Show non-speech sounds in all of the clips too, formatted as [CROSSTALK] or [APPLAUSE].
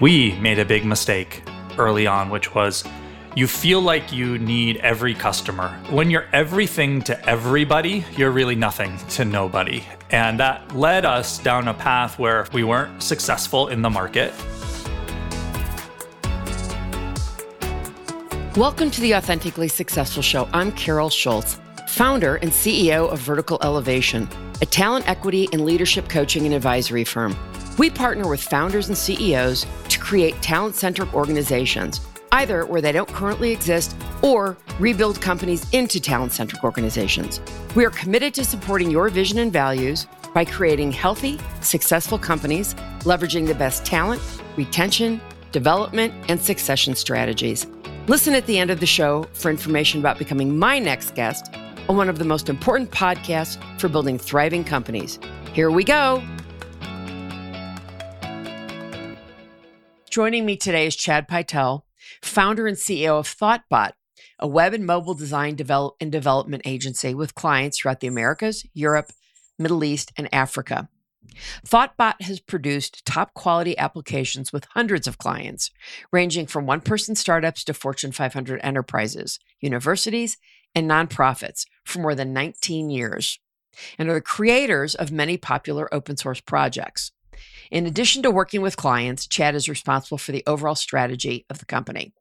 We made a big mistake early on, which was you feel like you need every customer. When you're everything to everybody, you're really nothing to nobody. And that led us down a path where we weren't successful in the market. Welcome to the Authentically Successful Show. I'm Carol Schultz, founder and CEO of Vertical Elevation, a talent equity and leadership coaching and advisory firm. We partner with founders and CEOs to create talent centric organizations, either where they don't currently exist or rebuild companies into talent centric organizations. We are committed to supporting your vision and values by creating healthy, successful companies, leveraging the best talent, retention, development, and succession strategies. Listen at the end of the show for information about becoming my next guest on one of the most important podcasts for building thriving companies. Here we go. Joining me today is Chad Pytel, founder and CEO of ThoughtBot, a web and mobile design develop and development agency with clients throughout the Americas, Europe, Middle East, and Africa. ThoughtBot has produced top quality applications with hundreds of clients, ranging from one person startups to Fortune 500 enterprises, universities, and nonprofits for more than 19 years, and are the creators of many popular open source projects. In addition to working with clients, Chad is responsible for the overall strategy of the company.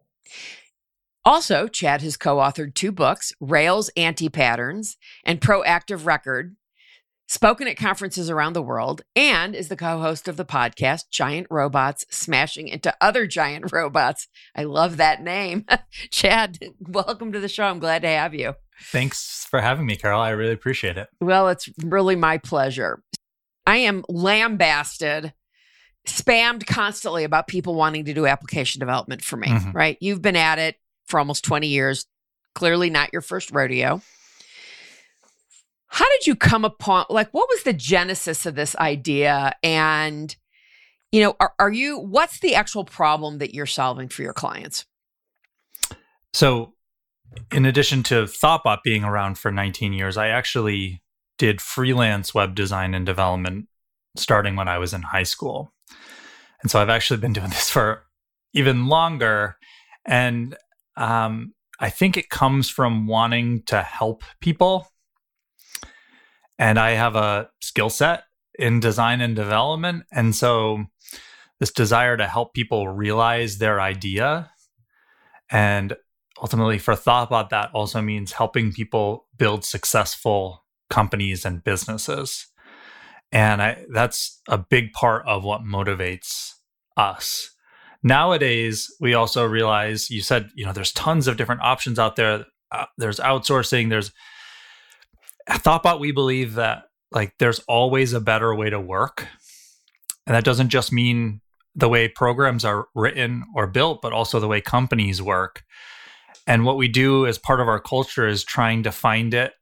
Also, Chad has co authored two books Rails Anti Patterns and Pro Active Record, spoken at conferences around the world, and is the co host of the podcast Giant Robots Smashing into Other Giant [LAUGHS] Robots. I love that name. [LAUGHS] Chad, [LAUGHS] welcome to the show. I'm glad to have you. Thanks for having me, Carol. I really appreciate it. Well, it's really my pleasure. I am lambasted, spammed constantly about people wanting to do application development for me, mm-hmm. right? You've been at it for almost 20 years, clearly not your first rodeo. How did you come upon, like, what was the genesis of this idea? And, you know, are, are you, what's the actual problem that you're solving for your clients? So, in addition to ThoughtBot being around for 19 years, I actually did freelance web design and development starting when I was in high school. And so I've actually been doing [LAUGHS] this for even longer. And um, I think it comes from wanting to help people. And I have a skill set in design and development. And so this desire to help people realize their idea and ultimately for thoughtbot that also means helping people build successful companies and businesses. And I, that's a big part of what motivates us. Nowadays, we also realize you said, you know, there's tons of different options out there. Uh, there's outsourcing, there's Thoughtbot, we believe that like there's always a better way to work. And that doesn't just mean the way programs are written or built, but also the way companies work. And what we do as part of our culture is trying to find it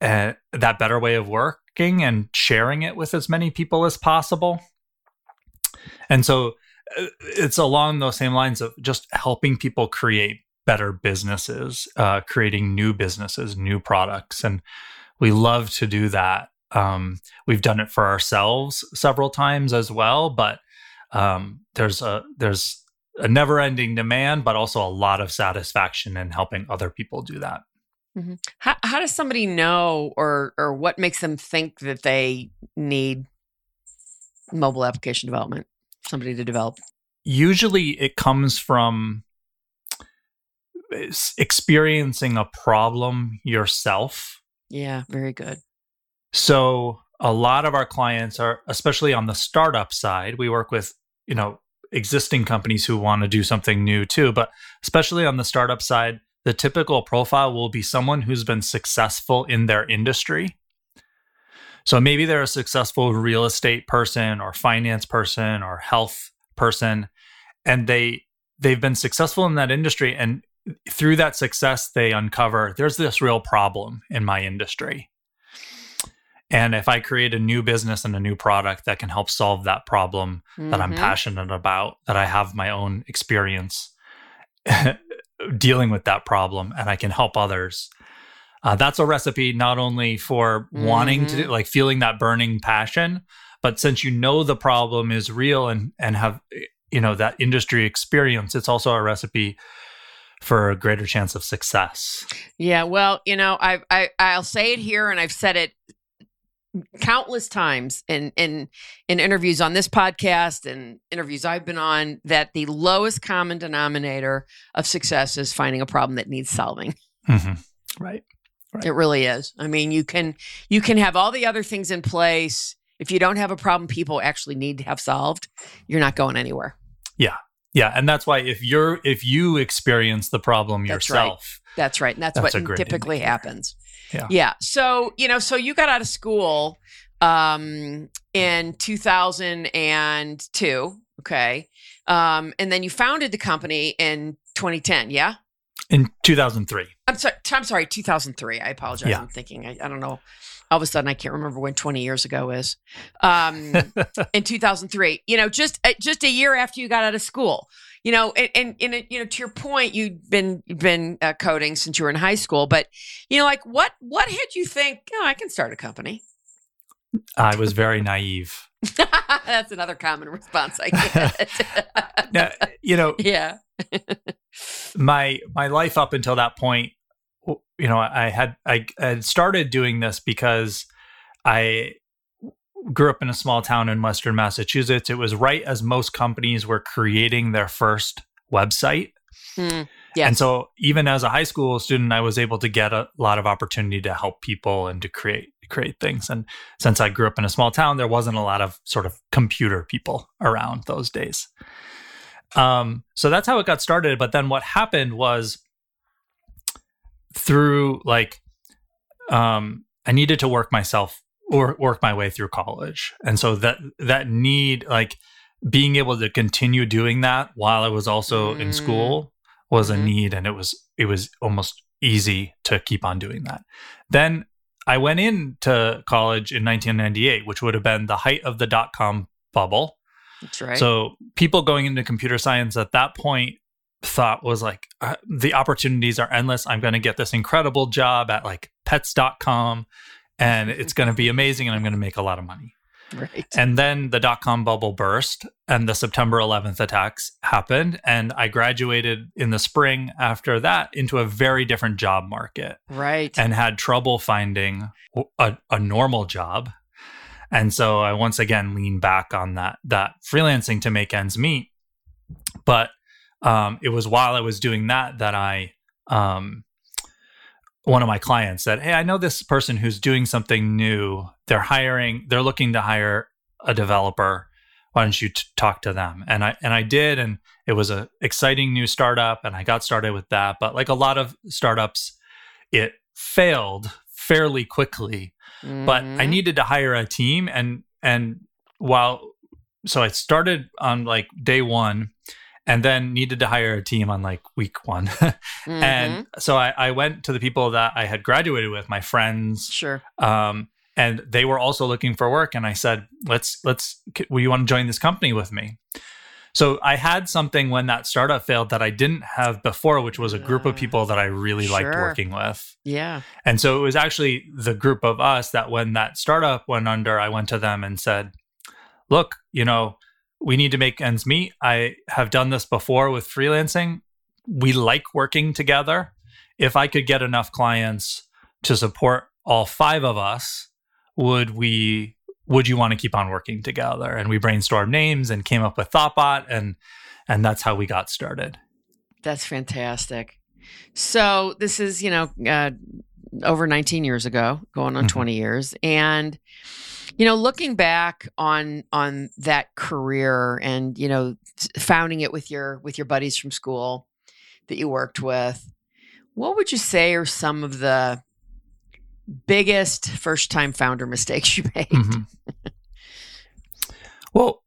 uh, that better way of working and sharing it with as many people as possible. And so uh, it's along those same lines of just helping people create better businesses, uh, creating new businesses, new products. And we love to do that. Um, we've done it for ourselves several times as well, but um, there's a there's a never-ending demand, but also a lot of satisfaction in helping other people do that. Mm-hmm. How how does somebody know, or or what makes them think that they need mobile application development? Somebody to develop. Usually, it comes from experiencing a problem yourself. Yeah, very good. So a lot of our clients are, especially on the startup side, we work with you know existing companies who want to do something new too, but especially on the startup side the typical profile will be someone who's been successful in their industry. So maybe they're a successful real estate person or finance person or health person and they they've been successful in that industry and through that success they uncover there's this real problem in my industry. And if I create a new business and a new product that can help solve that problem mm-hmm. that I'm mm-hmm. passionate about, that I have my own experience [LAUGHS] dealing with that problem and I can help others. Uh, that's a recipe not only for mm-hmm. wanting to mm-hmm. like feeling that burning passion, but since you know the problem is real and and have you know that industry experience it's also a recipe for a greater chance of success Yeah, well, you know, I I I'll say it here, and I've said it countless times in in in interviews on this podcast and interviews I've been on that the lowest common denominator of success is finding a problem that needs solving. Mhm. right Right. It really is. I mean, you can you can have all the other things in place. If you don't have a problem people actually need to have solved, you're not going anywhere. yeah and that's why if you're if you experience the problem That's right. yourself That's right. And that's, That's what typically indicator. happens. Yeah. Yeah. So, you know, so you got out of school um, in 2002. Okay. Um, and then you founded the company in 2010. Yeah. in 2003 I'm sorry. I'm sorry. 2003. I apologize. Yeah. I'm thinking, I, I don't know. All of a sudden, I can't remember when 20 years ago is. Um, [LAUGHS] in 2003 you know just uh, just a year after you got out of school you know and and, and you know to your point you'd been you've been uh, coding since you were in high school but you know like what what had you think oh i can start a company? I was very naive. [LAUGHS] That's another common response i get. [LAUGHS] Now, you know yeah. my my life up until that point you know i had i had started doing this because i grew up in a small town in western massachusetts. It was right as most companies were creating their first website. Mm, yes. and so even as a high school student i was able to get a lot of opportunity to help people and to create create things. And since i grew up in a small town there wasn't a lot of sort of computer people around those days. Um, so that's how it got started. But then what happened was through like um, i needed to work myself or work my way through college and so that that need like being able to continue doing that while i was also in Mm. school was Mhm. a need and it was it was almost easy to keep on doing that then i went into college in 1998 which would have been the height of the dot-com bubble that's right so people going into computer science at that point thought was like uh, the opportunities are endless. I'm going to get this incredible job at like pets.com and it's going to be amazing and I'm going to make a lot of money. [LAUGHS] right And then the dot com bubble burst and the September 11th attacks happened and I graduated in the spring after that into a very different job market right and had trouble finding a, a normal job. And so I once again leaned back on that that freelancing to make ends meet. But um, it was while I was doing that that I um, one of my clients said, "Hey, I know this person who's doing something new. They're hiring. They're looking to hire a developer. Why don't you t- talk to them?" And I and I did, and it was a exciting new startup, and I got started with that. But like a lot of startups, it failed fairly quickly but I Mhm. needed to hire a team and and while so I started on like day 1 and then needed to hire a team on like week 1 Mhm. [LAUGHS] and so I, I went to the people that I had graduated with my friends sure. um and they were also looking for work and I said let's let's will you want to join this company with me? So I had something when that startup failed that I didn't have before which was a group of people that I really liked working with. Yeah. And so it was actually the group of us that when that startup went under, I went to them and said, Look, you know, we need to make ends meet. I have done this before with freelancing. We like working together. If I could get enough clients to support all five of us, would we would you want to keep on working together? And we brainstormed names and came up with Thoughtbot and and that's how we got started. That's fantastic. So this is, you know, uh, over 19 years ago, going on Mhm. 20 years, and you know, looking back on on that career, and you know, founding it with your with your buddies from school that you worked with, what would you say are some of the biggest first time founder [LAUGHS] mistakes you made? Mhm. well,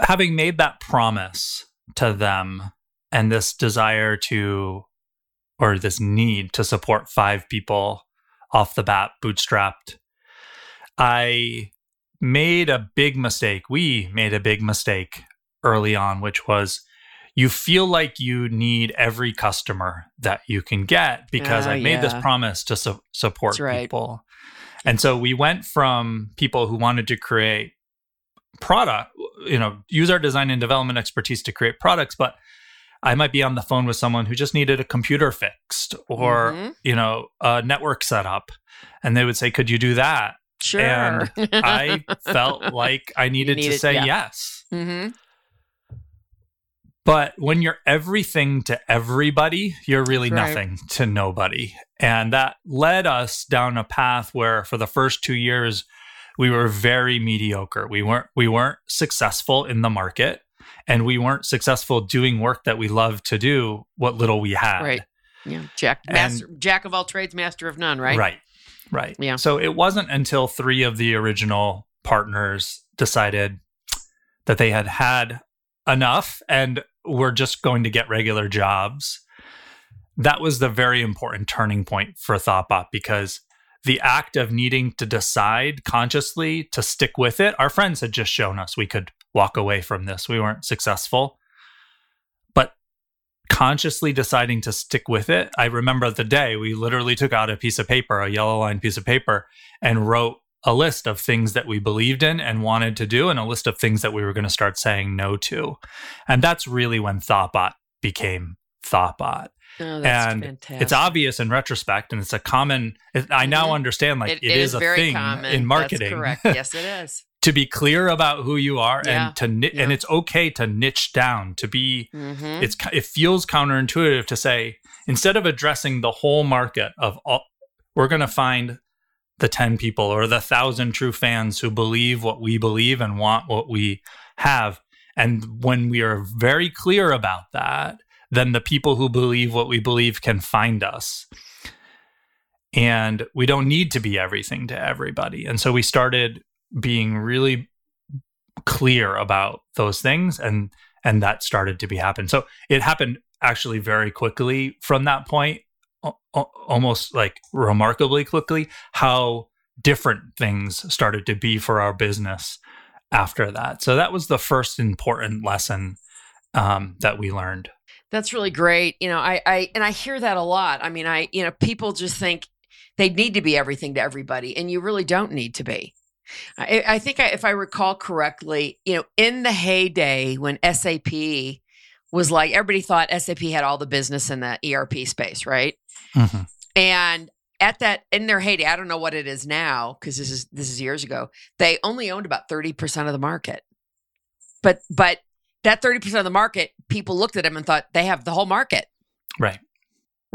having made that promise to them and this desire to, or this need to support five people off the bat, bootstrapped, I made a big mistake. We made a big mistake early on, which was you feel like you need every customer that you can get because Oh, I made this promise to su- support right. people. And so we went from people who wanted to create product, you know, use our design and development expertise to create products, but I might be on the phone with someone who just needed a computer fixed or, Mhm. you know, a network set up. And they would say, Could you do that? Sure. And [LAUGHS] I felt like I needed, needed- to say yeah. yes. hmm But when you're everything to everybody, you're really Right. nothing to nobody. And that led us down a path where for the first 2 years we were very mediocre. We weren't we weren't successful in the market and we weren't successful doing work that we loved to do what little we had. Right. Yeah. Jack, And- master, jack of all trades, master of none, right? Right. Right. Yeah. So it wasn't until three of the original partners decided that they had had enough and were just going to get regular jobs. That was the very important turning point for Thoughtbot because the act of needing to decide consciously to stick with it, our friends had just shown us we could walk away from this. We weren't successful. Consciously deciding to stick with it, I remember the day we literally took out a piece of paper, a yellow line piece of paper, and wrote a list of things that we believed in and wanted to do, and a list of things that we were going to start saying no to. And that's really when Thoughtbot became Thoughtbot. Oh, that's and fantastic. it's obvious in retrospect, and it's a common. I now Mhm. understand like It- it is, a very thing common. in marketing. That's correct. Yes, it is. To be clear about who you are Yeah. and to ni- Yeah. and it's okay to niche down to be hmm it's it feels counterintuitive to say instead of addressing the whole market of all we're going to find the 10 people or the 1000 true fans who believe what we believe and want what we have and when we are very clear about that then the people who believe what we believe can find us and we don't need to be everything to everybody and so we started being really clear about those things and and that started to be happen so it happened actually very quickly from that point al- al- almost like remarkably quickly how different things started to be for our business after that so that was the first important lesson um, that we learned That's really great. You know, I, I, and I hear that a lot. I mean, I, you know, people just think they need to be everything to everybody, and you really don't need to be. I, I think I, if I recall correctly, you know, in the heyday when SAP was like, everybody thought SAP had all the business in the ERP space, right? Mm-hmm. And at that in their heyday, I don't know what it is now because this is this is years ago. They only owned about thirty percent of the market, but but that thirty percent of the market, people looked at them and thought they have the whole market, right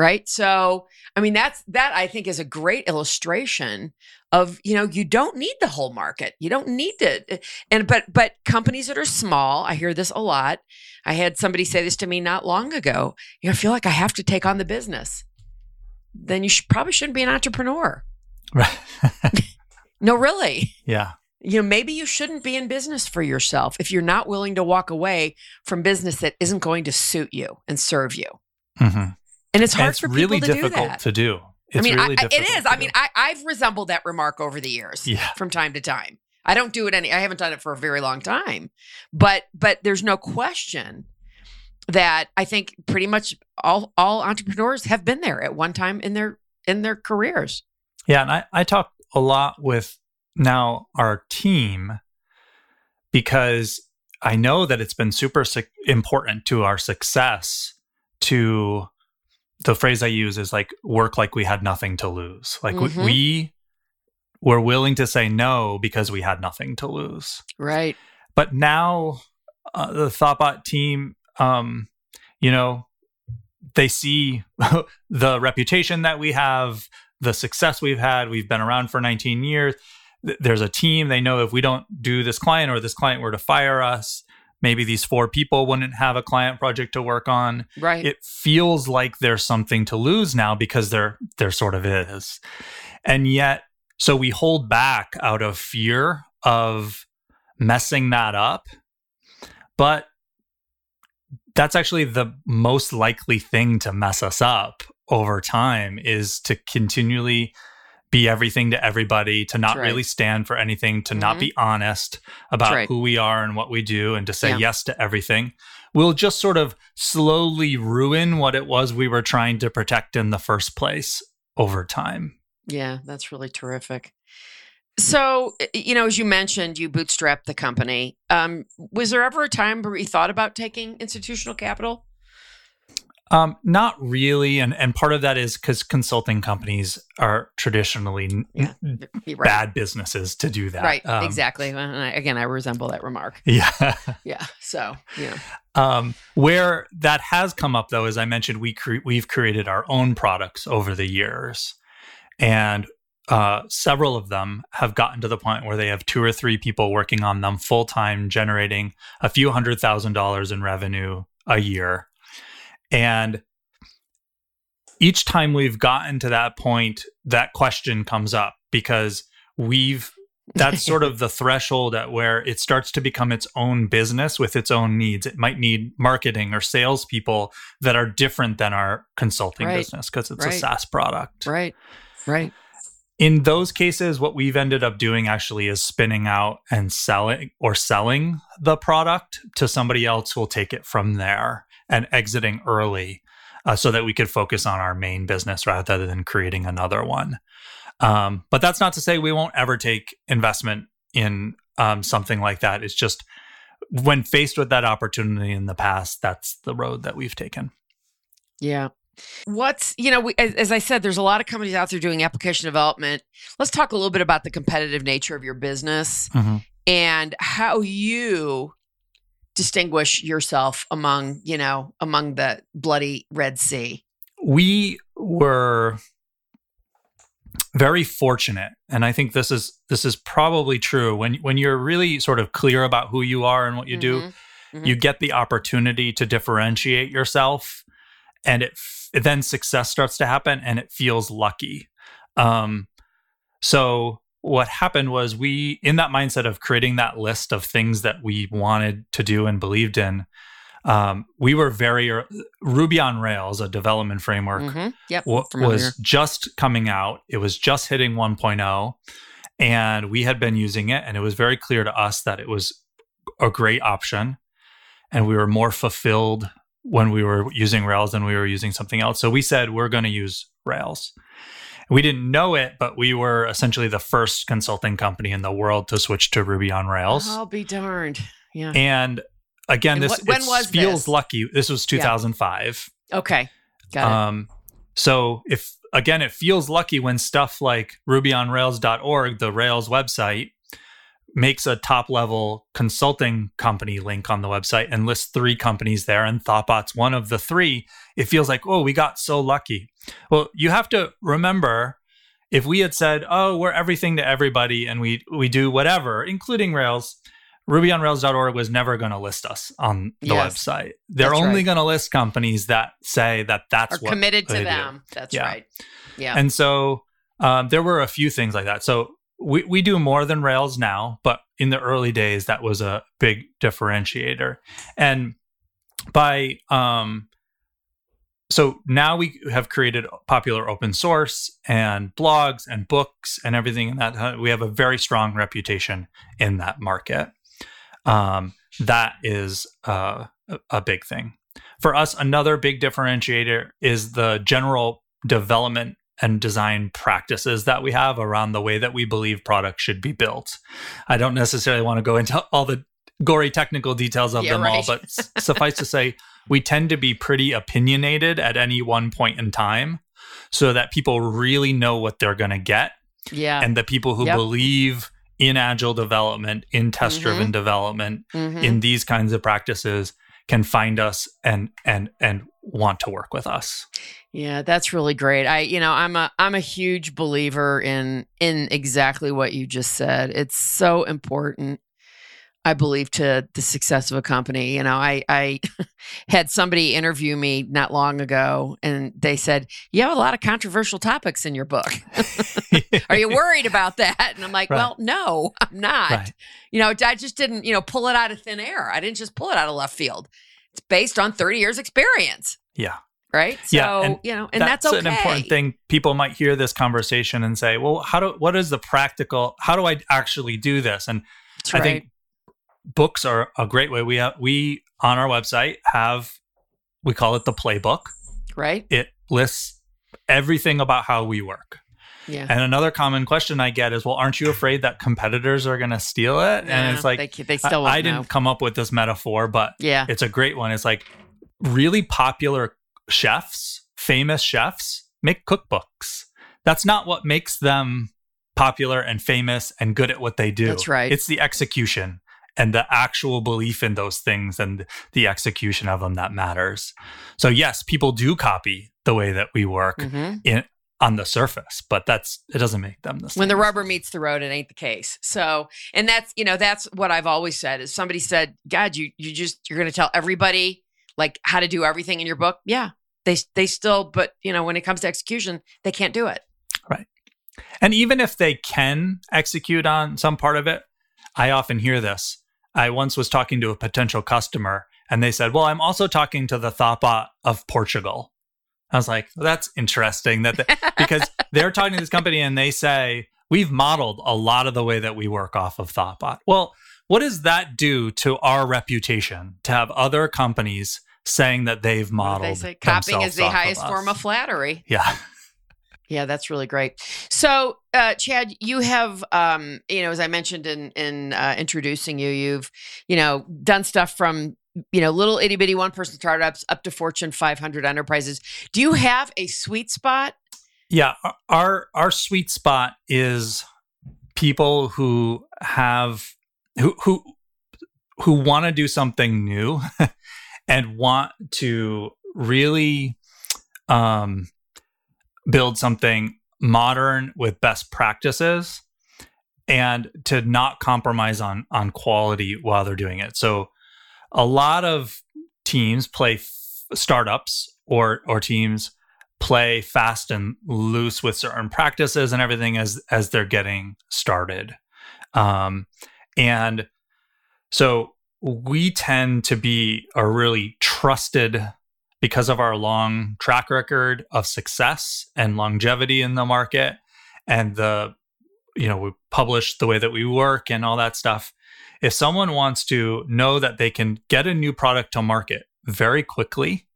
right? So I mean, that's that I think is a great illustration of you know you don't need the whole market, you don't need to, and but but companies that are small, I hear this a lot. I had somebody say this to me not long ago. You know, I feel like I have to take on the business. Then you should, probably shouldn't be an entrepreneur. right [LAUGHS] No, really. yeah You know, maybe you shouldn't be in business for yourself if you're not willing to walk away from business that isn't going to suit you and serve you. Mhm. And it's And hard it's for really people to difficult do that. to do it's I mean, really I, I- difficult is. I mean. I, I've resembled that remark over the years yeah from time to time. I don't do it any. I haven't done it for a very long time, but but there's no question that I think pretty much all all entrepreneurs have been there at one time in their in their careers. Yeah, and I, I talk a lot with now our team because I know that it's been super su- important to our success to the phrase I use is like work like we had nothing to lose. Like we- Mhm. we were willing to say no because we had nothing to lose. Right. But now uh, the Thoughtbot team, um, you know, they see [LAUGHS] the reputation that we have, the success we've had. We've been around for 19 years. There's a team. They know if we don't do this client or this client were to fire us, maybe these four people wouldn't have a client project to work on. Right. It feels like there's something to lose now because there there sort of is. And yet, so we hold back out of fear of messing that up. But that's actually the most likely thing to mess us up over time is to continually be everything to everybody, to not right. really stand for anything, to not Mhm. be honest about right. who we are and what we do, and to say Yeah. yes to everything. We'll just sort of slowly ruin what it was we were trying to protect in the first place over time. Yeah, that's really terrific. So, you know, as you mentioned, you bootstrapped the company. Um, was there ever a time where you thought about taking institutional capital? Um, not really, and and part of that is because consulting companies are traditionally yeah, right. bad businesses to do that. Right, um, exactly. I, again, I resemble that remark. [LAUGHS] Yeah, yeah. So yeah. Um, where that has come up, though, as I mentioned, we cre- we've created our own products over the years, and uh, several of them have gotten to the point where they have two or three people working on them full time, generating a few hundred thousand dollars in revenue a year and each time we've gotten to that point, that question comes up because we've that's [LAUGHS] sort of the threshold at where it starts to become its own business with its own needs. It might need marketing or salespeople that are different than our consulting right. business because it's right. a SaaS product. Right. Right. In those cases, what we've ended up doing actually is spinning out and selling or selling the product to somebody else who will take it from there and exiting early uh, so that we could focus on our main business rather than creating another one. Um, but that's not to say we won't ever take investment in um, something like that. It's just when faced with that opportunity in the past, that's the road that we've taken. Yeah. What's, you know, we, as, as, I said, there's a lot of companies out there doing application development. Let's talk a little bit about the competitive nature of your business mm-hmm. and how you distinguish yourself among, you know, among the bloody Red Sea? We were very fortunate and i think this is this is probably true when when you're really sort of clear about who you are and what you mm-hmm. do mm-hmm. you get the opportunity to differentiate yourself and it, it, then success starts to happen and it feels lucky um so what happened was we in that mindset of creating that list of things that we wanted to do and believed in um, we were very ruby on rails a development framework mm-hmm. yep, w- was just coming out. It was just hitting 1.0 and we had been using it and it was very clear to us that it was a great option and we were more fulfilled when we were using rails than we were using something else. So we said we're going to use rails we didn't know it, but we were essentially the first consulting company in the world to switch to Ruby on Rails. I'll be darned. Yeah. And again, and this wh- when was feels this? lucky. This was 2005. Yeah. Okay. Got it. Um, so if again, it feels lucky when stuff like rubyonrails.org, the Rails website, makes a top level consulting company link on the website and lists three companies there and thoughtbot's one of the three it feels like oh we got so lucky. Well you have to remember if we had said oh we're everything to everybody and we we do whatever including rails rubyonrails.org was never going to list us on the yes, website. They're only right. going to list companies that say that that's Are what committed to them do. that's yeah. right. Yeah. And so um, there were a few things like that. So we, we do more than Rails now, but in the early days, that was a big differentiator. And by, um, so now we have created popular open source and blogs and books and everything in that. We have a very strong reputation in that market. Um, that is uh, a big thing. For us, another big differentiator is the general development and design practices that we have around the way that we believe products should be built. I don't necessarily want to go into all the gory technical details of yeah, them right. all, but suffice to say, we tend to be pretty opinionated at any one point in time so that people really know what they're going to get. Yeah. And the people who yep. believe in agile development, in test driven mm-hmm. development, mm-hmm. in these kinds of practices can find us and and and want to work with us. Yeah, that's really great. I you know, I'm a I'm a huge believer in in exactly what you just said. It's so important I believe to the success of a company. You know, I I [LAUGHS] had somebody interview me not long ago and they said, "You have a lot of controversial topics in your book. [LAUGHS] Are you [LAUGHS] worried about that?" And I'm like, right. "Well, no, I'm not. Right. You know, I just didn't, you know, pull it out of thin air. I didn't just pull it out of left field. It's based on 30 years experience." Yeah right? So, yeah, and you know, and that's, that's okay. an important thing. People might hear this conversation and say, "Well, how do what is the practical? How do I actually do this?" And I think books are a great way. We have we on our website have we call it the playbook. Right. It lists everything about how we work. Yeah. And another common question I get is, well, aren't you afraid that competitors are going to steal it? Yeah, and it's like, they, they still I, I didn't know. come up with this metaphor, but Yeah. it's a great one. It's like really popular chefs, famous chefs, make cookbooks. That's not what makes them popular and famous and good at what they do. That's right. It's the execution and the actual belief in those things and the execution of them that matters. So yes, people do copy the way that we work Mhm. in on the surface, but that's it doesn't make them the same. when the rubber meets the road, it ain't the case. So, and that's you know that's what I've always said. Is somebody said, "God, you you just you're going to tell everybody like how to do everything in your book?" Yeah, they they still, but you know when it comes to execution, they can't do it. Right. And even if they can execute on some part of it, I often hear this. I once was talking to a potential customer and they said, Well, I'm also talking to the Thoughtbot of Portugal. I was like, well, That's interesting that they, [LAUGHS] because they're talking to this company and they say, We've modeled a lot of the way that we work off of Thoughtbot. Well, what does that do to our reputation to have other companies saying that they've modeled? they say copying is the highest form of flattery. Yeah. Yeah, that's really great. So, uh, Chad, you have, um, you know, as I mentioned in in uh, introducing you, you've, you know, done stuff from, you know, little itty bitty one person startups up to Fortune 500 enterprises. Do you have a sweet spot? Yeah, our our sweet spot is people who have who who who want to do something new [LAUGHS] and want to really um build something modern with best practices and to not compromise on on quality while they're doing it. So a lot of teams play f- startups or or teams play fast and loose with certain practices and everything as as they're getting started um, and so we tend to be a really trusted because of our long track record of success and longevity in the market and the you know we publish the way that we work and all that stuff if someone wants to know that they can get a new product to market very quickly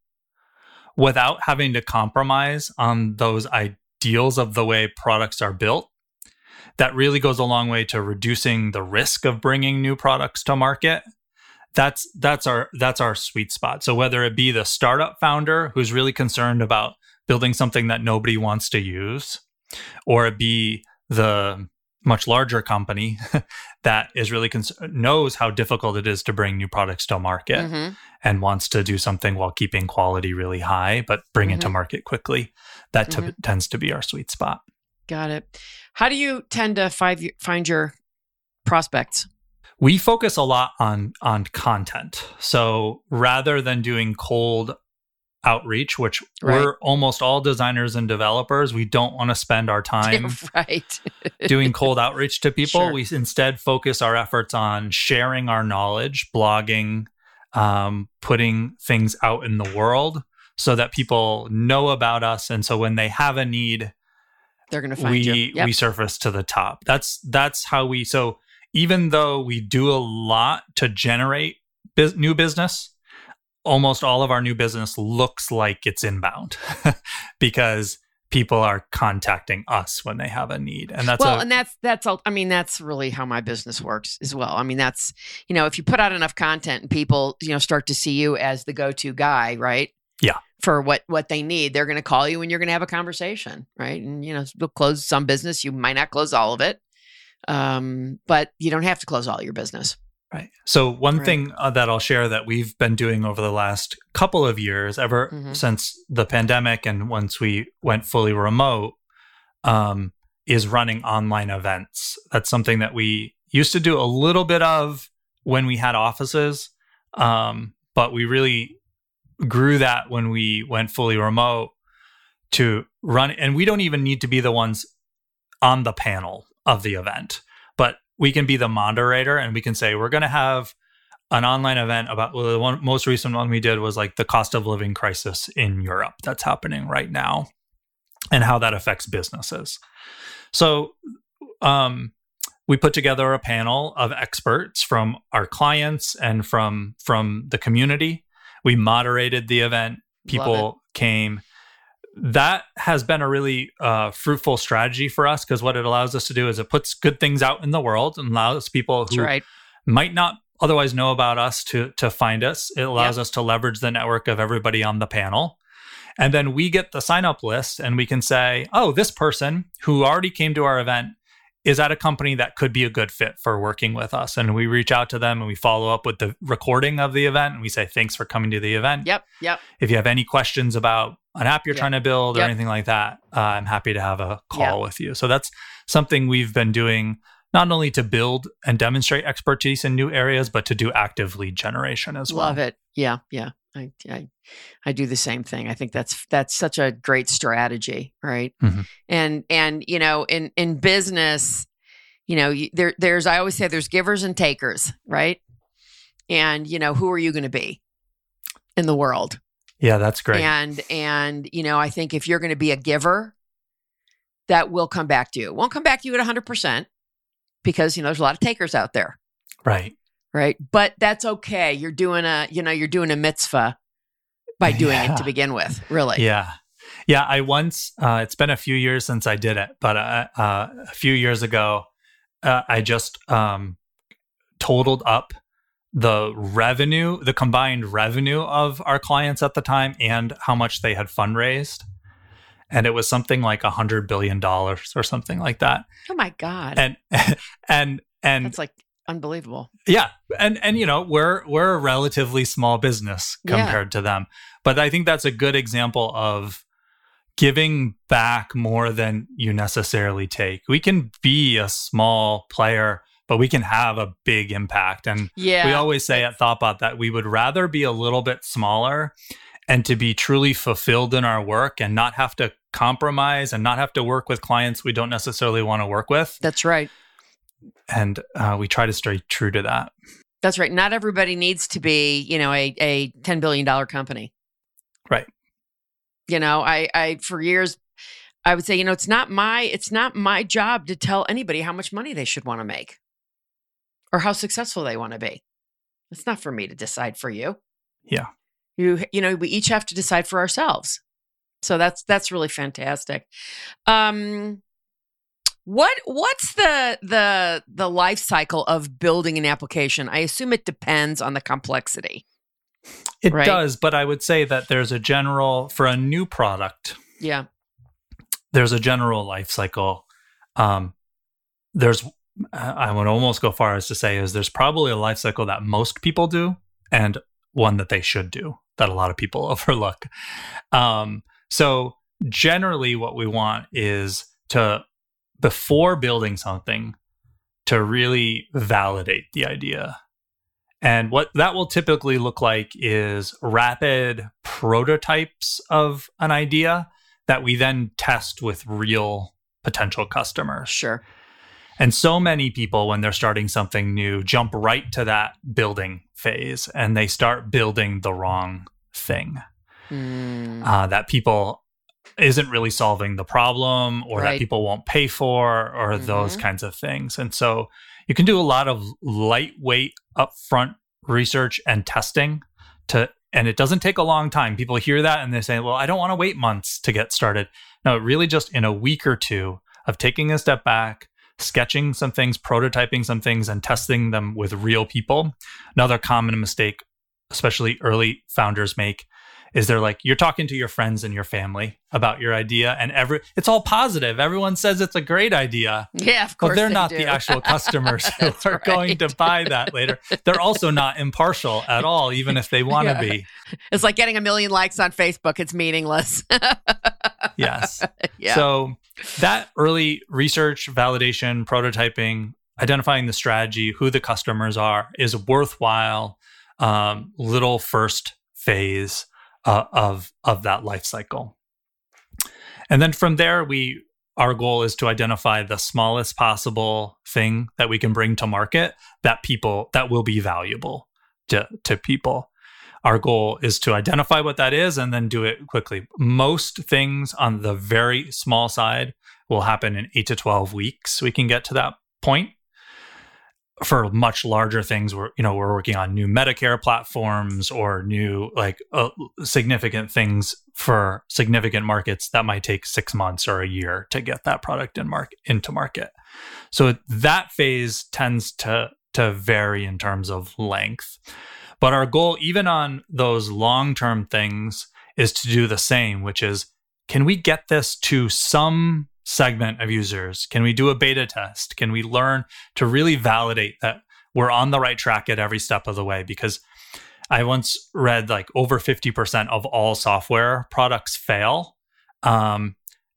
without having to compromise on those ideals of the way products are built that really goes a long way to reducing the risk of bringing new products to market that's that's our that's our sweet spot so whether it be the startup founder who's really concerned about building something that nobody wants to use or it be the much larger company [LAUGHS] that is really cons- knows how difficult it is to bring new products to market Mhm. and wants to do something while keeping quality really high but bring it to Mhm. market quickly that t- Mhm. tends to be our sweet spot Got it. How do you tend to your, find your prospects? We focus a lot on on content so rather than doing cold outreach which Right. we're almost all designers and developers we don't want to spend our [LAUGHS] time right. doing cold outreach to [LAUGHS] people Sure. we instead focus our efforts on sharing our knowledge blogging um, putting things out in the world so that people know about us and so when they have a need They're going to find we you. Yep. we surface to the top. That's that's how we. So even though we do a lot to generate bus- new business, almost all of our new business looks like it's inbound [LAUGHS] because people are contacting us when they have a need, and that's well, a, and that's that's all. I mean, that's really how my business works as well. I mean, that's you know, if you put out enough content and people you know start to see you as the go-to guy, right? Yeah. For what what they need, they're going to call you and you're going to have a conversation, right? And you know, you'll close some business. You might not close all of it, um, but you don't have to close all your business. Right. So one Right. thing uh, that I'll share that we've been doing over the last couple of years, ever Mhm. since the pandemic and once we went fully remote, um, is running online events. That's something that we used to do a little bit of when we had offices, um, but we really grew that when we went fully remote to run. And we don't even need to be the ones on the panel of the event but we can be the moderator and we can say we're going to have an online event about well, the one most recent one we did was like the cost of living crisis in Europe that's happening right now and how that affects businesses. So um we put together a panel of experts from our clients and from from the community. We moderated the event. People came that has been a really uh, fruitful strategy for us because what it allows us to do is it puts good things out in the world and allows people who right. might not otherwise know about us to to find us. It allows yep. us to leverage the network of everybody on the panel. And then we get the sign up list and we can say, oh, this person who already came to our event is at a company that could be a good fit for working with us. And we reach out to them and we follow up with the recording of the event and we say, thanks for coming to the event. Yep. Yep. If you have any questions about an app you're yep. trying to build or yep. anything like that, uh, I'm happy to have a call yep. with you. So that's something we've been doing not only to build and demonstrate expertise in new areas, but to do active lead generation as well. Love it. Yeah. Yeah. I, I, I do the same thing. I think that's that's such a great strategy, right? Mm-hmm. And and you know, in in business, you know, there there's I always say there's givers and takers, right? And you know, who are you going to be in the world? Yeah, that's great. And and you know, I think if you're going to be a giver, that will come back to you. It won't come back to you at 100% because you know, there's a lot of takers out there. Right right? But that's okay. You're doing a, you know, you're doing a mitzvah by [LAUGHS] doing yeah. it to begin with, really. Yeah. Yeah. I once, uh, it's been a few years since I did it, but uh, uh, a few years ago, uh, I just um, totaled up the revenue, the combined revenue of our clients at the time and how much they had fundraised. And it was something like a hundred billion dollars or something like that. Oh my God. And, [LAUGHS] and, and it's like unbelievable. Yeah. And and you know, we're we're a relatively small business compared yeah. to them. But I think that's a good example of giving back more than you necessarily take. We can be a small player, but we can have a big impact. And yeah. we always say at Thoughtbot that we would rather be a little bit smaller and to be truly fulfilled in our work and not have to compromise and not have to work with clients we don't necessarily want to work with. That's right and uh, we try to stay true to that. That's right. Not everybody needs to be, you know, a, a $10 billion company. Right. You know, I, I, for years, I would say, you know, it's not my, it's not my job to tell anybody how much money they should want to make or how successful they want to be. It's not for me to decide for you. Yeah. You, you know, we each have to decide for ourselves. So that's, that's really fantastic. Um, what what's the the the life cycle of building an application? I assume it depends on the complexity. It right? does, but I would say that there's a general for a new product. Yeah. There's a general life cycle. Um, there's I would almost go far as to say is there's probably a life cycle that most people do and one that they should do that a lot of people [LAUGHS] overlook. Um, so generally what we want is to before building something to really validate the idea. And what that will typically look like is rapid prototypes of an idea that we then test with real potential customers. Sure. And so many people, when they're starting something new, jump right to that building phase and they start building the wrong thing. Mm. Uh, that people isn't really solving the problem or right. that people won't pay for or mm-hmm. those kinds of things. And so you can do a lot of lightweight upfront research and testing to and it doesn't take a long time. People hear that and they say, "Well, I don't want to wait months to get started." No, really just in a week or two of taking a step back, sketching some things, prototyping some things and testing them with real people. Another common mistake especially early founders make is they're like you're talking to your friends and your family about your idea and every it's all positive everyone says it's a great idea yeah of course but they're they not do. the actual [LAUGHS] customers who are right. going to buy that later they're also not impartial at all even if they want to yeah. be it's like getting a million likes on facebook it's meaningless [LAUGHS] yes yeah. so that early research validation prototyping identifying the strategy who the customers are is worthwhile um, little first phase uh, of of that life cycle. And then from there, we our goal is to identify the smallest possible thing that we can bring to market that people that will be valuable to, to people. Our goal is to identify what that is and then do it quickly. Most things on the very small side will happen in eight to 12 weeks. We can get to that point. For much larger things we're you know we're working on new medicare platforms or new like uh, significant things for significant markets that might take six months or a year to get that product in market into market. So that phase tends to to vary in terms of length. But our goal even on those long term things is to do the same which is can we get this to some segment of users? Can we do a beta test? Can we learn to really validate that we're on the right track at every step of the way? Because I once read like over 50% of all software products fail. Um,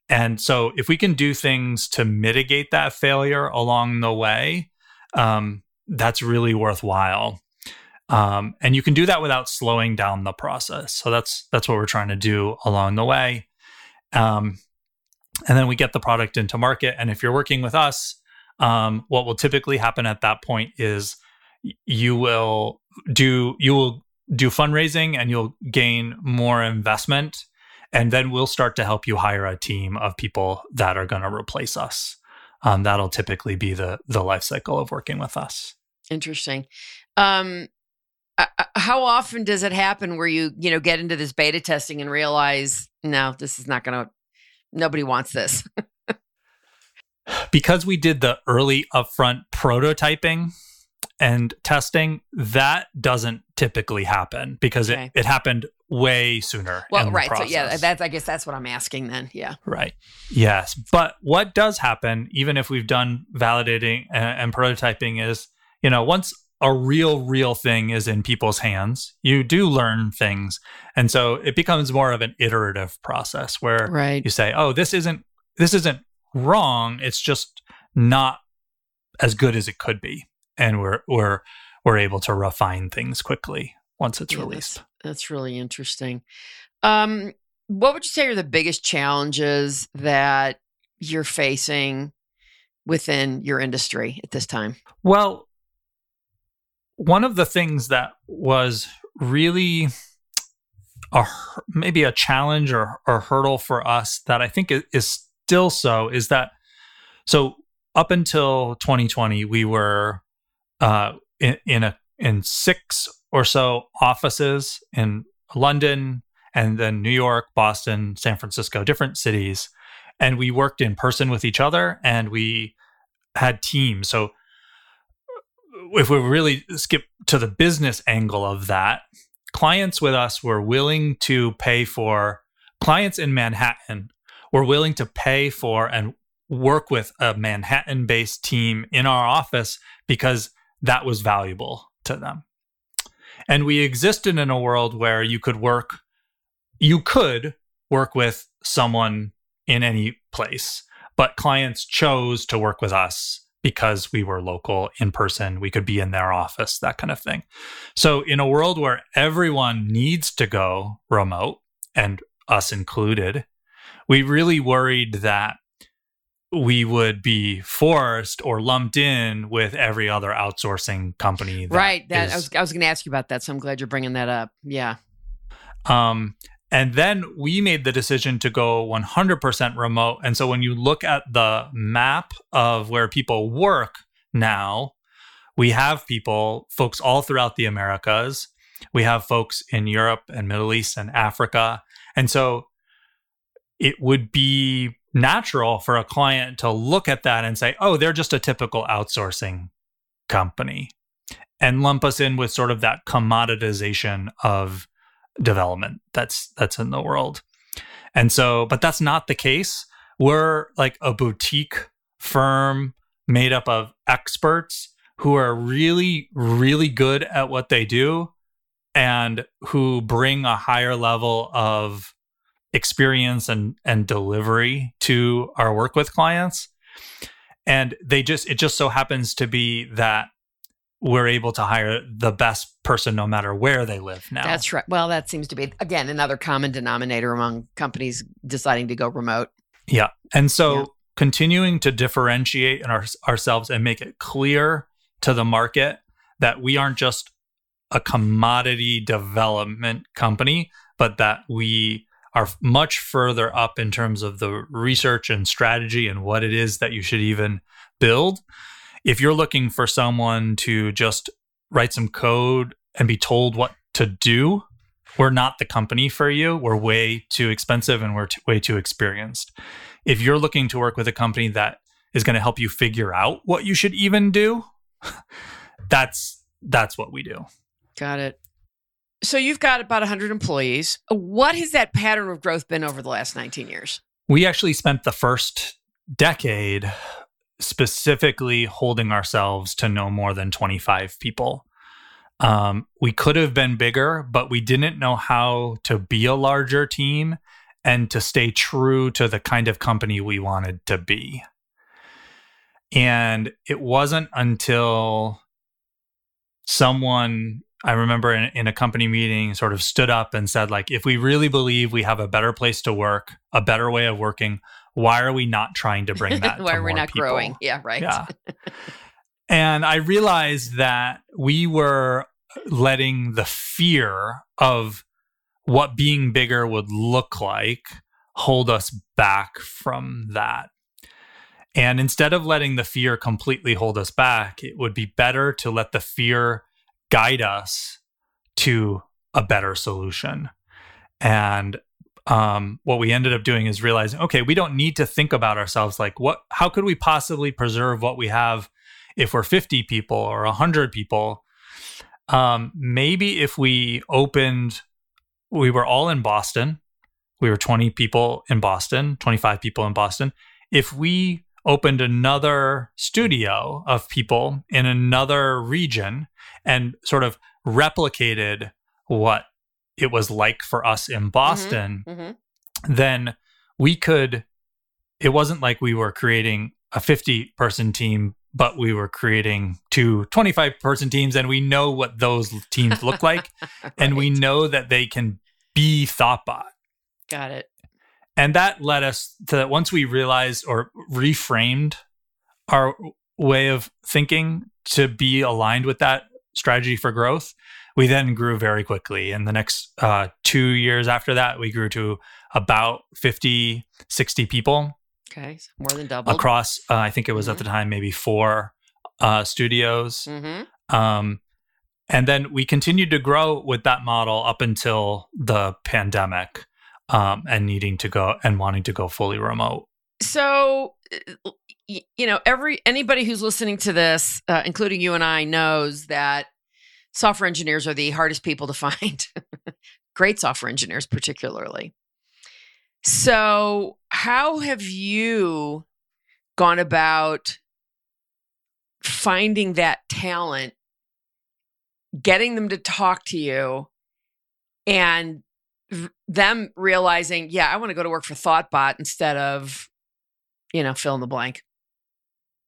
and so if we can do things to mitigate that failure along the way, um, that's really worthwhile. Um, and you can do that without slowing down the process. So that's that's what we're trying to do along the way. Um, and then we get the product into market. And if you're working with us, um, what will typically happen at that point is you will do you will do fundraising and you'll gain more investment. And then we'll start to help you hire a team of people that are going to replace us. Um, that'll typically be the the life cycle of working with us. Interesting. Um, uh, uh how often does it happen where you you know get into this beta testing and realize no this is not going to nobody wants this. [LAUGHS] because we did the early upfront prototyping and testing, that doesn't typically happen because okay. it, it happened way sooner. Well, right. So yeah, that's I guess that's what I'm asking then. Yeah. Right. Yes. But what does happen, even if we've done validating and, and prototyping, is you know once a real, real thing is in people's hands, you do learn things. And so it becomes more of an iterative process where right. you say, oh, this isn't this isn't wrong. It's just not as good as it could be. And we're we're we're able to refine things quickly once it's yeah, released. That's, that's, really interesting. Um, what would you say are the biggest challenges that you're facing within your industry at this time? Well, one of the things that was really a maybe a challenge or, or hurdle for us that I think is still so is that so up until 2020 we were uh, in, in a in six or so offices in London and then New York, Boston, San Francisco, different cities, and we worked in person with each other and we had teams. So if we really skip to the business angle of that, clients with us were willing to pay for clients in Manhattan were willing to pay for and work with a Manhattan based team in our office because that was valuable to them. And we existed in a world where you could work, you could work with someone in any place, but clients chose to work with us because we were local in person we could be in their office that kind of thing. So in a world where everyone needs to go remote and us included we really worried that we would be forced or lumped in with every other outsourcing company that right that is, i was, I was going to ask you about that so i'm glad you're bringing that up yeah. Um and then we made the decision to go 100% remote. And so when you look at the map of where people work now, we have people, folks all throughout the Americas. We have folks in Europe and Middle East and Africa. And so it would be natural for a client to look at that and say, oh, they're just a typical outsourcing company and lump us in with sort of that commoditization of development that's that's in the world. And so, but that's not the case. We're like a boutique firm made up of experts who are really really good at what they do and who bring a higher level of experience and and delivery to our work with clients and they just it just so happens to be that we're able to hire the best person no matter where they live now. That's right. Well, that seems to be again another common denominator among companies deciding to go remote. Yeah. And so yeah. continuing to differentiate our, ourselves and make it clear to the market that we aren't just a commodity development company, but that we are much further up in terms of the research and strategy and what it is that you should even build if you're looking for someone to just write some code and be told what to do, we're not the company for you. We're way too expensive and we're way too experienced. If you're looking to work with a company that is going to help you figure out what you should even do, [LAUGHS] that's that's what we do. Got it. So you've got about 100 employees. What has that pattern of growth been over the last 19 years? We actually spent the first decade specifically holding ourselves to no more than 25 people. Um, we could have been bigger, but we didn't know how to be a larger team and to stay true to the kind of company we wanted to be. And it wasn't until someone I remember in, in, a company meeting sort of stood up and said, like, if we really believe we have a better place to work, a better way of working, why are we not trying to bring that? [LAUGHS] why are we not people? growing? Yeah, right. Yeah. [LAUGHS] and I realized that we were letting the fear of what being bigger would look like hold us back from that. And instead of letting the fear completely hold us back, it would be better to let the fear guide us to a better solution. And um, what we ended up doing is realizing, okay, we don't need to think about ourselves like what, how could we possibly preserve what we have if we're 50 people or 100 people? Um, maybe if we opened, we were all in Boston, we were 20 people in Boston, 25 people in Boston. If we opened another studio of people in another region and sort of replicated what it was like for us in mm-hmm. Boston, mm-hmm. Mm-hmm. then we could, it wasn't like we were creating a 50 person team, but we were creating two 25 person teams and we know what those teams look like. [LAUGHS] right. And we know that they can be ThoughtBot. Got it. And that led us to that once we realized or reframed our way of thinking to be aligned with that strategy for growth, we then grew very quickly. In the next uh, two years after that, we grew to about 50, 60 people. Okay, so more than double. Across, uh, I think it was mm-hmm. at the time maybe four uh, studios. Mm-hmm. Um, and then we continued to grow with that model up until the pandemic um, and needing to go and wanting to go fully remote. So, uh, you know, every anybody who's listening to this, uh, including you and I, knows that software engineers are the hardest people to [LAUGHS] find. Great software engineers, particularly. So, how have you gone about finding that talent, getting them to talk to you, and them realizing, yeah, I want to go to work for ThoughtBot instead of, you know, fill in the blank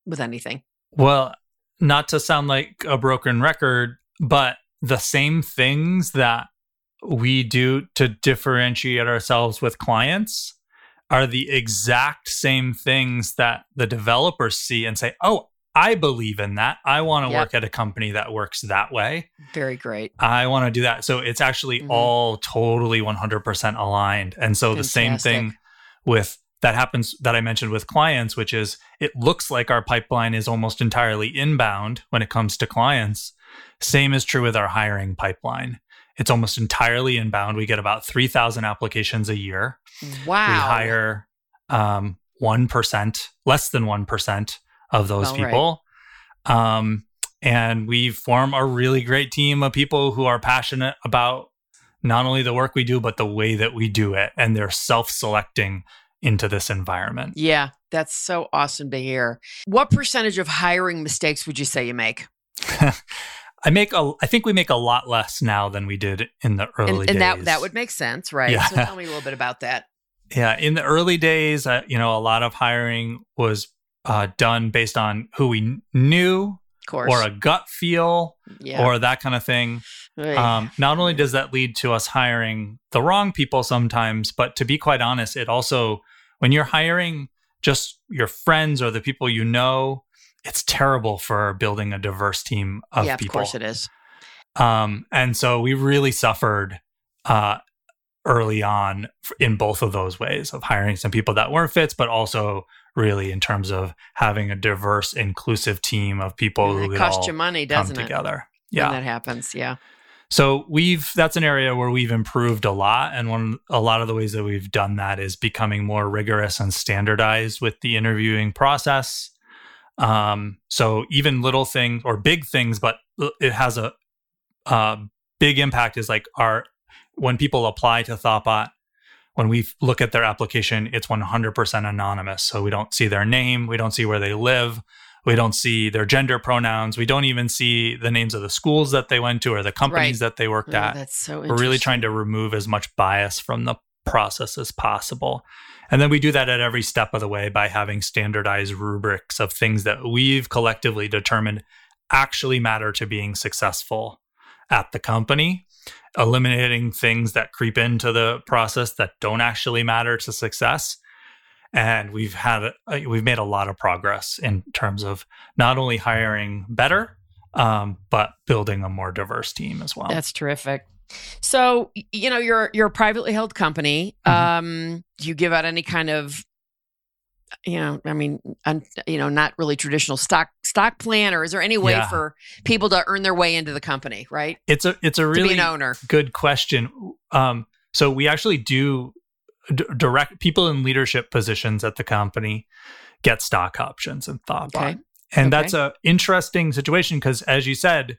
with anything? Well, not to sound like a broken record, but the same things that we do to differentiate ourselves with clients are the exact same things that the developers see and say, oh, I believe in that. I want to yep. work at a company that works that way. Very great. I want to do that. So it's actually mm-hmm. all totally 100% aligned. And so Fantastic. the same thing with that happens that I mentioned with clients, which is it looks like our pipeline is almost entirely inbound when it comes to clients. Same is true with our hiring pipeline. It's almost entirely inbound. We get about 3,000 applications a year. Wow. We hire um, 1%, less than 1% of those well, people. Right. Um, and we form a really great team of people who are passionate about not only the work we do, but the way that we do it. And they're self selecting into this environment. Yeah, that's so awesome to hear. What percentage of hiring mistakes would you say you make? [LAUGHS] I make a. I think we make a lot less now than we did in the early and, and days. And that that would make sense, right? Yeah. So tell me a little bit about that. Yeah, in the early days, uh, you know, a lot of hiring was uh, done based on who we knew, or a gut feel, yeah. or that kind of thing. Um, not only does that lead to us hiring the wrong people sometimes, but to be quite honest, it also when you're hiring just your friends or the people you know, it's terrible for building a diverse team of yeah, people. Of course it is. Um, and so we really suffered uh, early on in both of those ways of hiring some people that weren't fits, but also really in terms of having a diverse, inclusive team of people And who it costs all you money, doesn't it? together. When Yeah. that happens. Yeah. So we've that's an area where we've improved a lot, and one a lot of the ways that we've done that is becoming more rigorous and standardized with the interviewing process. Um, so even little things or big things, but it has a, uh big impact. Is like our when people apply to Thoughtbot, when we look at their application, it's 100% anonymous. So we don't see their name, we don't see where they live, we don't see their gender pronouns, we don't even see the names of the schools that they went to or the companies that they worked Oh, at. that's so We're really trying to remove as much bias from the process as possible. And then we do that at every step of the way by having standardized rubrics of things that we've collectively determined actually matter to being successful at the company, eliminating things that creep into the process that don't actually matter to success. And we've had uh, we've made a lot of progress in terms of not only hiring better, um, but building a more diverse team as well. That's terrific. So, you know, you're you're a privately held company. Mhm. Um, do you give out any kind of, you know, I mean, un, you know, not really traditional stock stock plan, or is there any way Yeah. for people to earn their way into the company, right? it's a it's a really owner. good question. Um, so we actually do d- direct people in leadership positions at the company get stock options and Thoughtbot, Okay. and Okay. that's a interesting situation because, as you said,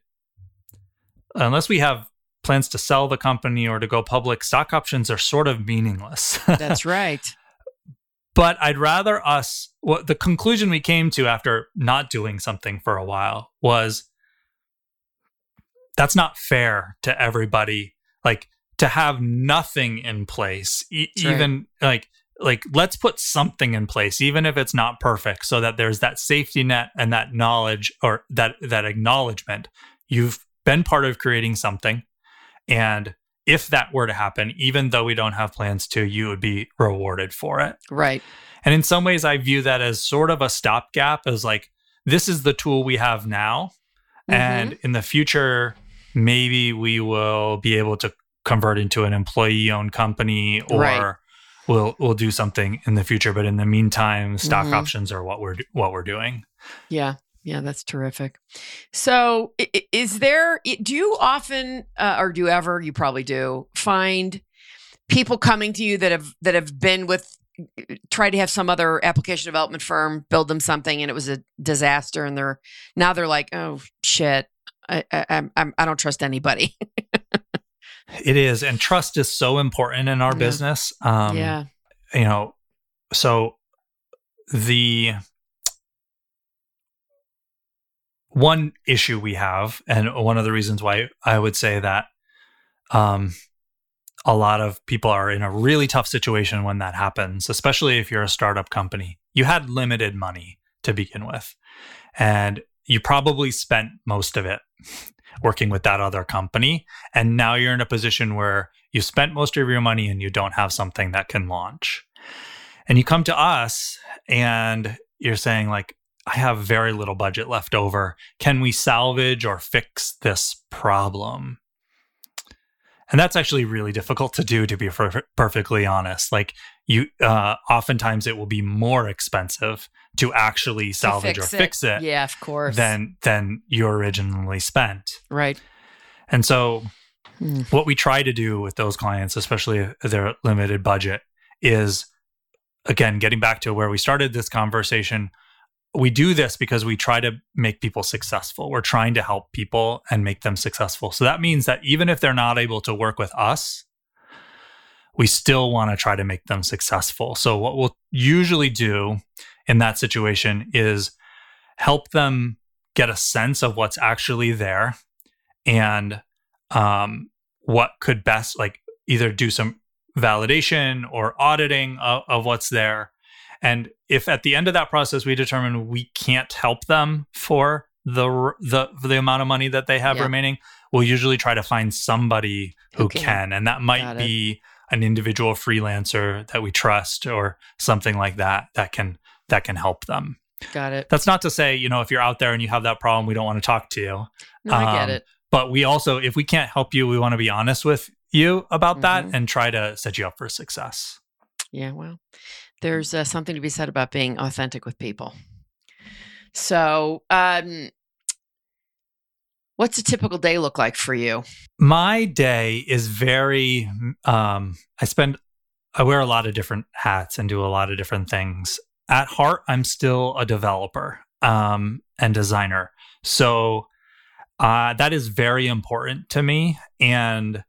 unless we have plans to sell the company or to go public, stock options are sort of meaningless. [LAUGHS] That's right. but I'd rather us. What the conclusion we came to after not doing something for a while was that's not fair to everybody. Like to have nothing in place, e- That's right. even like like let's put something in place, even if it's not perfect, so that there's that safety net and that knowledge or that that acknowledgement. You've been part of creating something, and if that were to happen, even though we don't have plans to, you would be rewarded for it. Right. And in some ways, I view that as sort of a stopgap, as like, this is the tool we have now. Mhm. And in the future, maybe we will be able to convert into an employee owned company or Right. we'll we'll do something in the future. But in the meantime, stock Mhm. options are what we're what we're doing. Yeah. Yeah, that's terrific. So, i- i- is there, do you often, uh, or do you ever, you probably do, find people coming to you that have, that have been with, tried to have some other application development firm build them something and it was a disaster and they're, now they're like, oh shit, I, I, I'm- I'm, I don't trust anybody. It is, and trust is so important in our Yeah. business. Um, yeah. you know, so the one issue we have, and one of the reasons why I would say that um, a lot of people are in a really tough situation when that happens, especially if you're a startup company. You had limited money to begin with, and you probably spent most of it working with that other company. And now you're in a position where you spent most of your money and you don't have something that can launch. And you come to us and you're saying, like, I have very little budget left over. Can we salvage or fix this problem? And that's actually really difficult to do, to be per- perfectly honest. Like, you, uh, oftentimes it will be more expensive to actually To salvage or fix it Yeah, of course. than than you originally spent. right. And so Hmm. what we try to do with those clients, especially their limited budget, is again getting back to where we started this conversation. We do this because we try to make people successful. We're trying to help people and make them successful. So that means that even if they're not able to work with us, we still want to try to make them successful. So what we'll usually do in that situation is help them get a sense of what's actually there and um, what could best like either do some validation or auditing of, of what's there and if at the end of that process we determine we can't help them for the the for the amount of money that they have Yeah. remaining we'll usually try to find somebody who Who can. and that might be an individual freelancer that we trust or something like that that can that can help them Got it. that's not to say you know if you're out there and you have that problem we don't want to talk to you No, I get um, it. but we also if we can't help you we want to be honest with you about Mhm. that and try to set you up for success. Yeah, well, there's uh, something to be said about being authentic with people. So, um, what's a typical day look like for you? My day is very um I spend I wear a lot of different hats and do a lot of different things. At heart, I'm still a developer um and designer. So uh that is very important to me and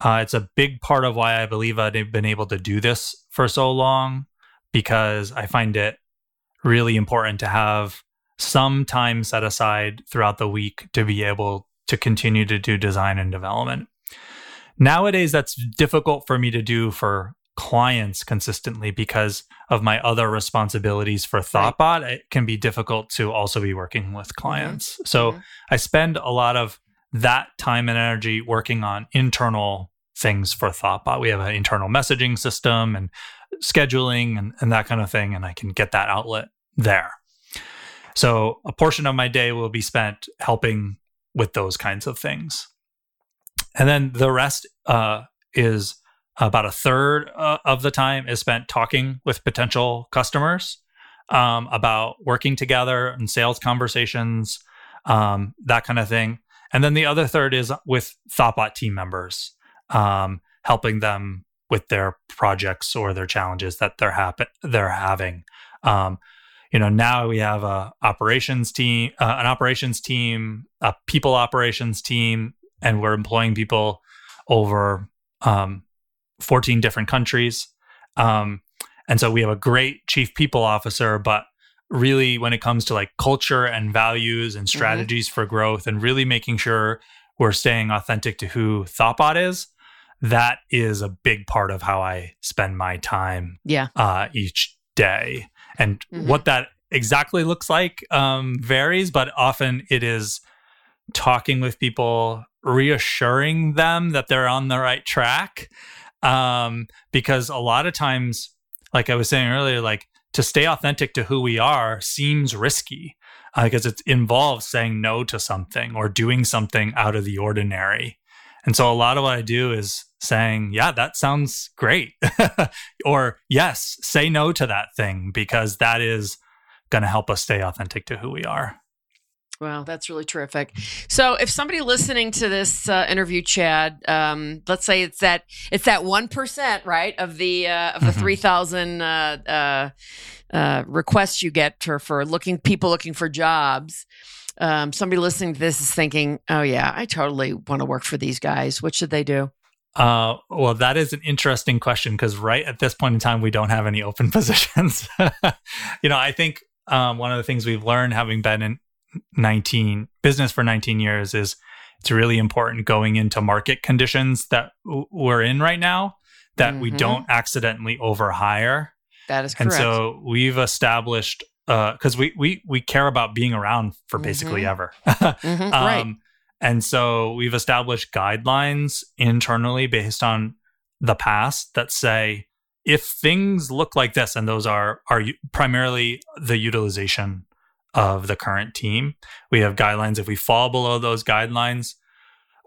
uh, it's a big part of why I believe I've been able to do this for so long because I find it really important to have some time set aside throughout the week to be able to continue to do design and development. Nowadays, that's difficult for me to do for clients consistently because of my other responsibilities for Thoughtbot. It can be difficult to also be working with clients. So Mhm. I spend a lot of that time and energy working on internal things for Thoughtbot. We have an internal messaging system and scheduling and, and that kind of thing, and I can get that outlet there. So a portion of my day will be spent helping with those kinds of things. And then the rest uh, is about a third uh, of the time is spent talking with potential customers um, about working together and sales conversations, um, that kind of thing. And then the other third is with Thoughtbot team members, um, helping them with their projects or their challenges that they're happen they're having. Um, you know, now we have a operations team, uh, an operations team, a people operations team, and we're employing people over um, 14 different countries. Um, and so we have a great chief people officer, but really when it comes to like culture and values and strategies for growth and really making sure we're staying authentic to who Thoughtbot is, that is a big part of how I spend my time Yeah. uh, each day. And Mhm. what that exactly looks like um, varies, but often it is talking with people, reassuring them that they're on the right track. Um, because a lot of times, like I was saying earlier, like to stay authentic to who we are seems risky uh, because it involves saying no to something or doing something out of the ordinary. And so a lot of what I do is saying, yeah, that sounds great. [LAUGHS] or yes, say no to that thing because that is going to help us stay authentic to who we are. Wow, that's really terrific. So, if somebody listening to this uh, interview, Chad, um, let's say it's that it's that one percent, right, of the uh, of the Mhm. three thousand uh, uh, uh, requests you get for, for looking people looking for jobs. Um, somebody listening to this is thinking, "Oh yeah, I totally want to work for these guys." What should they do? Uh, well, that is an interesting question because right at this point in time, we don't have any open [LAUGHS] positions. you know, I think um, one of the things we've learned having been in 19 business for 19 years is it's really important going into market conditions that w- we're in right now that we Mhm. don't accidentally overhire. That is correct. And so we've established because we we we care about being around for basically Mhm. ever. [LAUGHS] Mhm, right. And so we've established guidelines internally based on the past that say if things look like this, and those are are primarily the utilization of the current team. We have guidelines. If we fall below those guidelines,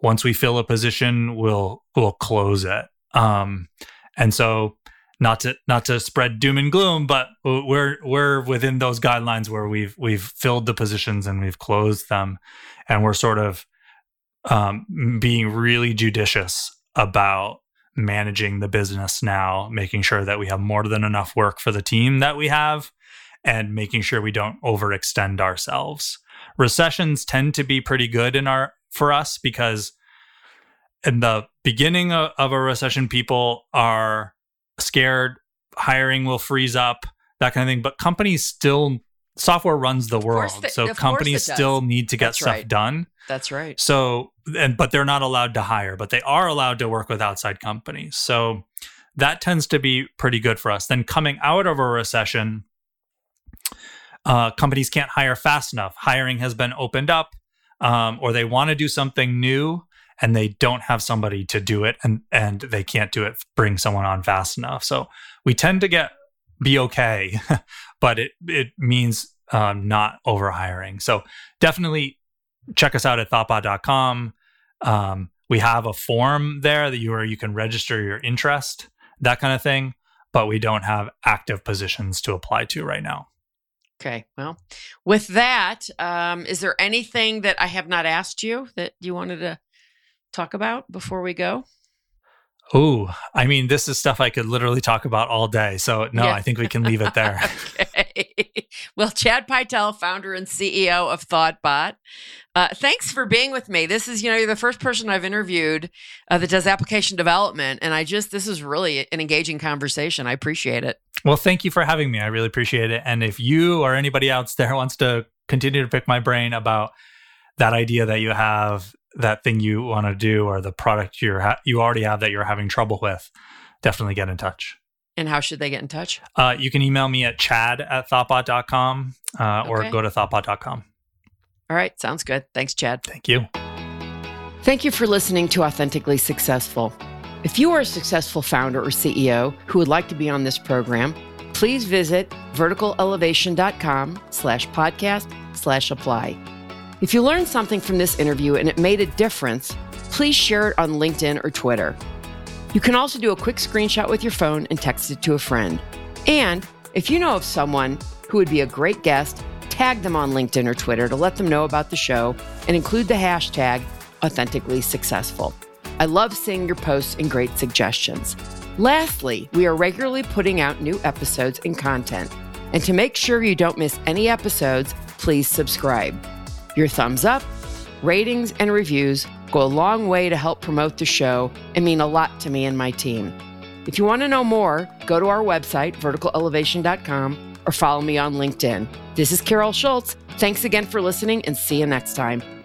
once we fill a position, we'll we'll close it. Um, and so not to not to spread doom and gloom, but we're we're within those guidelines where we've we've filled the positions and we've closed them, and we're sort of um, being really judicious about managing the business now, making sure that we have more than enough work for the team that we have, and making sure we don't overextend ourselves. Recessions tend to be pretty good in our for us because in the beginning of, of a recession, people are scared, hiring will freeze up, that kind of thing. But companies still software runs the world, they- so companies still need to get That's stuff right. done. That's right. So, and but they're not allowed to hire, but they are allowed to work with outside companies. So that tends to be pretty good for us. Then coming out of a recession, uh, companies can't hire fast enough. Hiring has been opened up, um, or they want to do something new and they don't have somebody to do it, and and they can't do it. Bring someone on fast enough. So we tend to get be okay, [LAUGHS] but it it means um, not over hiring. So definitely check us out at thoughtbot.com. Um, we have a form there that you where you can register your interest, that kind of thing, but we don't have active positions to apply to right now. Okay. Well, with that, um, is there anything that I have not asked you that you wanted to talk about before we go? Oh, I mean, this is stuff I could literally talk about all day. So, no, yeah. I think we can leave it there. [LAUGHS] okay. Well, Chad Pytel, founder and CEO of ThoughtBot. Uh, thanks for being with me. This is, you know, you're the first person I've interviewed uh, that does application development. And I just, this is really an engaging conversation. I appreciate it. Well, thank you for having me. I really appreciate it. And if you or anybody else there wants to continue to pick my brain about that idea that you have that thing you want to do or the product you're ha- you already have that you're having trouble with, definitely get in touch. And how should they get in touch? Uh, you can email me at chad at thoughtbot.com uh, or go to thoughtbot.com. All right. Sounds good. Thanks, Chad. Thank you. Thank you for listening to Authentically Successful. If you are a successful founder or CEO who would like to be on this program, please visit verticalelevation.com slash podcast slash apply. If you learned something from this interview and it made a difference, please share it on LinkedIn or Twitter. You can also do a quick screenshot with your phone and text it to a friend. And if you know of someone who would be a great guest, tag them on LinkedIn or Twitter to let them know about the show and include the hashtag authentically successful. I love seeing your posts and great suggestions. Lastly, we are regularly putting out new episodes and content. And to make sure you don't miss any episodes, please subscribe. Your thumbs up, ratings, and reviews go a long way to help promote the show and mean a lot to me and my team. If you want to know more, go to our website, verticalelevation.com, or follow me on LinkedIn. This is Carol Schultz. Thanks again for listening and see you next time.